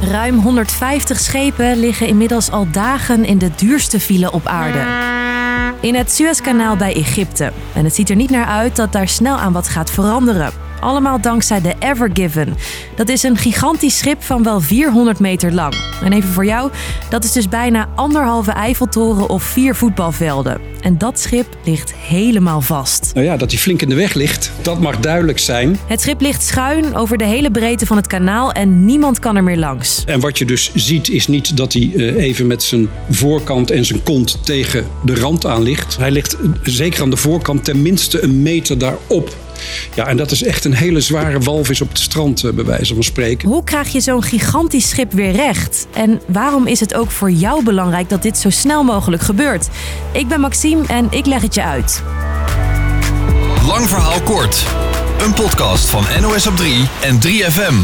Ruim 150 schepen liggen inmiddels al dagen in de duurste file op aarde. In het Suezkanaal bij Egypte. En het ziet er niet naar uit dat daar snel aan wat gaat veranderen. Allemaal dankzij de Ever Given. Dat is een gigantisch schip van wel 400 meter lang. En even voor jou, dat is dus bijna anderhalve Eiffeltoren of vier voetbalvelden. En dat schip ligt helemaal vast. Nou ja, dat hij flink in de weg ligt, dat mag duidelijk zijn. Het schip ligt schuin over de hele breedte van het kanaal en niemand kan er meer langs. En wat je dus ziet is niet dat hij eh, even met zijn voorkant en zijn kont tegen de rand aan ligt. Hij ligt eh, zeker aan de voorkant tenminste een meter daarop. Ja, en dat is echt een hele zware walvis op het strand, eh, bij wijze van spreken. Hoe krijg je zo'n gigantisch schip weer recht? En waarom is het ook voor jou belangrijk dat dit zo snel mogelijk gebeurt? Ik ben Maxime en ik leg het je uit. Lang verhaal kort. Een podcast van NOS op 3 en 3FM.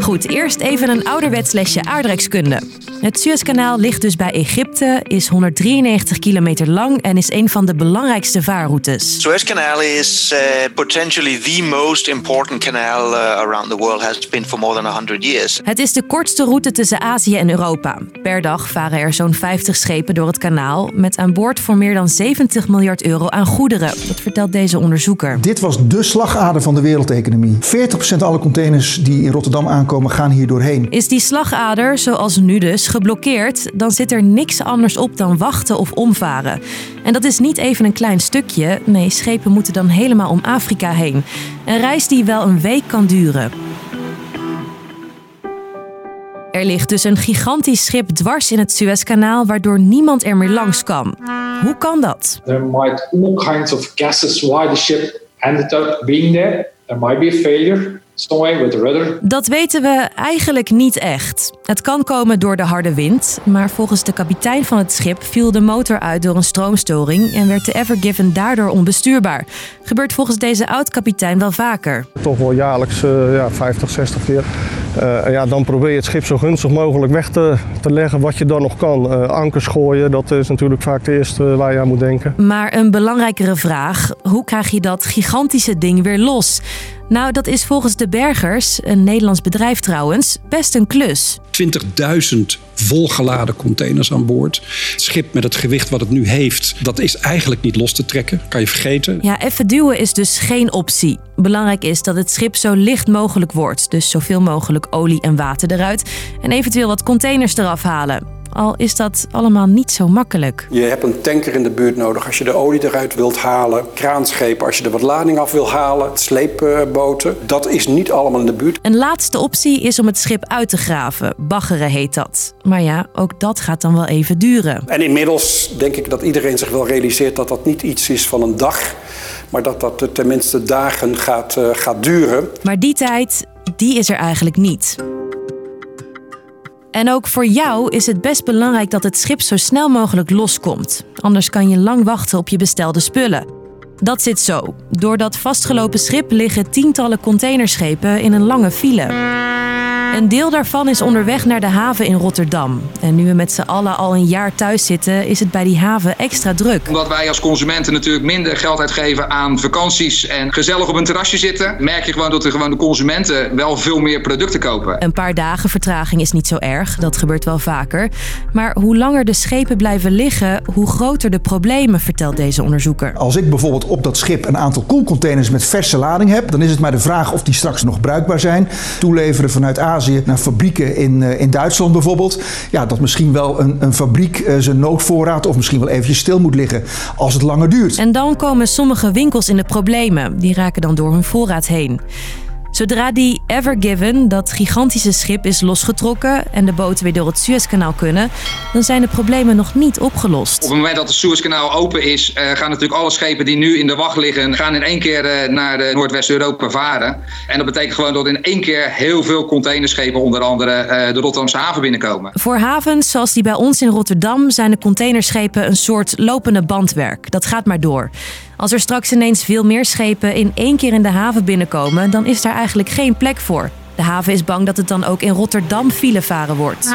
Goed, eerst even een ouderwets lesje aardrijkskunde. Het Suezkanaal ligt dus bij Egypte, is 193 kilometer lang en is een van de belangrijkste vaarroutes. Suez Canal is uh, potentially the most important canal uh, around the world has been for more than 100 years. Het is de kortste route tussen Azië en Europa. Per dag varen er zo'n 50 schepen door het kanaal met aan boord voor meer dan 70 miljard euro aan goederen. Dat vertelt deze onderzoeker. Dit was de slagader van de wereldeconomie. 40% alle containers die in Rotterdam aankomen gaan hier doorheen. Is die slagader, zoals nu dus, geblokkeerd, dan zit er niks anders op dan wachten of omvaren. En dat is niet even een klein stukje. Nee, schepen moeten dan helemaal om Afrika heen. Een reis die wel een week kan duren. Er ligt dus een gigantisch schip dwars in het Suezkanaal, waardoor niemand er meer langs kan. Hoe kan dat? There might all kinds of guesses why the ship ended up being there. There might be a failure with the rudder. Dat weten we eigenlijk niet echt. Het kan komen door de harde wind, maar volgens de kapitein van het schip viel de motor uit door een stroomstoring en werd de Ever Given daardoor onbestuurbaar. Gebeurt volgens deze oud-kapitein wel vaker. Toch wel jaarlijks eh, ja, 50, 60 keer. Eh, en ja, dan probeer je het schip zo gunstig mogelijk weg te, te leggen wat je dan nog kan. Eh, ankers gooien, dat is natuurlijk vaak het eerste waar je aan moet denken. Maar een belangrijkere vraag: hoe krijg je dat gigantische ding weer los? Nou, dat is volgens de Bergers, een Nederlands bedrijf trouwens, best een klus. 20.000 volgeladen containers aan boord. Het schip met het gewicht wat het nu heeft, dat is eigenlijk niet los te trekken. Kan je vergeten. Ja, even duwen is dus geen optie. Belangrijk is dat het schip zo licht mogelijk wordt. Dus zoveel mogelijk olie en water eruit. En eventueel wat containers eraf halen. Al is dat allemaal niet zo makkelijk. Je hebt een tanker in de buurt nodig als je de olie eruit wilt halen. Kraanschepen als je er wat lading af wil halen. Sleepboten. Dat is niet allemaal in de buurt. Een laatste optie is om het schip uit te graven. Baggeren heet dat. Maar ja, ook dat gaat dan wel even duren. En inmiddels denk ik dat iedereen zich wel realiseert dat dat niet iets is van een dag. Maar dat dat tenminste dagen gaat, uh, gaat duren. Maar die tijd, die is er eigenlijk niet. En ook voor jou is het best belangrijk dat het schip zo snel mogelijk loskomt. Anders kan je lang wachten op je bestelde spullen. Dat zit zo. Door dat vastgelopen schip liggen tientallen containerschepen in een lange file. Een deel daarvan is onderweg naar de haven in Rotterdam. En nu we met z'n allen al een jaar thuis zitten, is het bij die haven extra druk. Omdat wij als consumenten natuurlijk minder geld uitgeven aan vakanties en gezellig op een terrasje zitten, merk je gewoon dat er gewoon de consumenten wel veel meer producten kopen. Een paar dagen vertraging is niet zo erg, dat gebeurt wel vaker. Maar hoe langer de schepen blijven liggen, hoe groter de problemen, vertelt deze onderzoeker. Als ik bijvoorbeeld op dat schip een aantal koelcontainers met verse lading heb, dan is het maar de vraag of die straks nog bruikbaar zijn. Toeleveren vanuit Azië naar fabrieken in, uh, in Duitsland bijvoorbeeld. Ja, dat misschien wel een, een fabriek uh, zijn noodvoorraad of misschien wel eventjes stil moet liggen als het langer duurt. En dan komen sommige winkels in de problemen. Die raken dan door hun voorraad heen. Zodra die Ever Given, dat gigantische schip, is losgetrokken en de boten weer door het Suezkanaal kunnen, dan zijn de problemen nog niet opgelost. Op het moment dat het Suezkanaal open is, uh, gaan natuurlijk alle schepen die nu in de wacht liggen, gaan in één keer uh, naar Noordwest-Europa varen. En dat betekent gewoon dat in één keer heel veel containerschepen, onder andere uh, de Rotterdamse haven, binnenkomen. Voor havens zoals die bij ons in Rotterdam zijn de containerschepen een soort lopende bandwerk. Dat gaat maar door. Als er straks ineens veel meer schepen in één keer in de haven binnenkomen, dan is daar eigenlijk geen plek voor. De haven is bang dat het dan ook in Rotterdam filevaren wordt.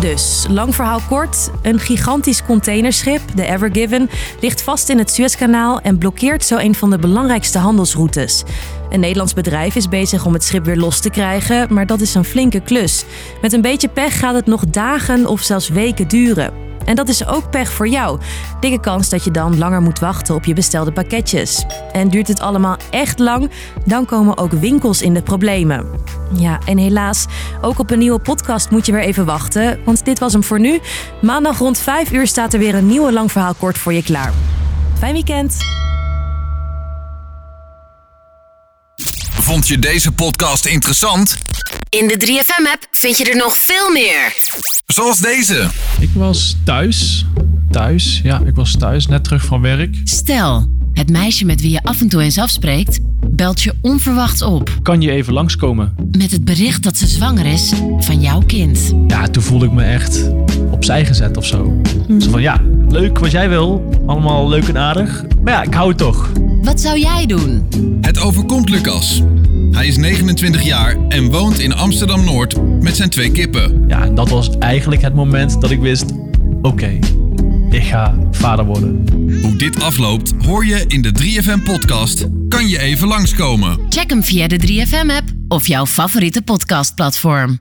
Dus, lang verhaal kort, een gigantisch containerschip, de Ever Given, ligt vast in het Suezkanaal en blokkeert zo een van de belangrijkste handelsroutes. Een Nederlands bedrijf is bezig om het schip weer los te krijgen, maar dat is een flinke klus. Met een beetje pech gaat het nog dagen of zelfs weken duren. En dat is ook pech voor jou. Dikke kans dat je dan langer moet wachten op je bestelde pakketjes. En duurt het allemaal echt lang, dan komen ook winkels in de problemen. Ja, en helaas, ook op een nieuwe podcast moet je weer even wachten, want dit was hem voor nu. Maandag rond 5 uur staat er weer een nieuwe lang verhaal kort voor je klaar. Fijn weekend! Vond je deze podcast interessant? In de 3FM-app vind je er nog veel meer. Zoals deze. Ik was thuis. Thuis, ja, ik was thuis, net terug van werk. Stel, het meisje met wie je af en toe eens afspreekt, belt je onverwachts op. Kan je even langskomen? Met het bericht dat ze zwanger is van jouw kind. Ja, toen voelde ik me echt opzij gezet of zo. Zo van, ja, leuk wat jij wil. Allemaal leuk en aardig. Maar ja, ik hou het toch. Wat zou jij doen? Het overkomt Lucas. Hij is 29 jaar en woont in Amsterdam-Noord met zijn twee kippen. Ja, en dat was eigenlijk het moment dat ik wist, oké, ik ga vader worden. Hoe dit afloopt hoor je in de 3FM-podcast Kan je even langskomen? Check hem via de 3FM-app of jouw favoriete podcastplatform.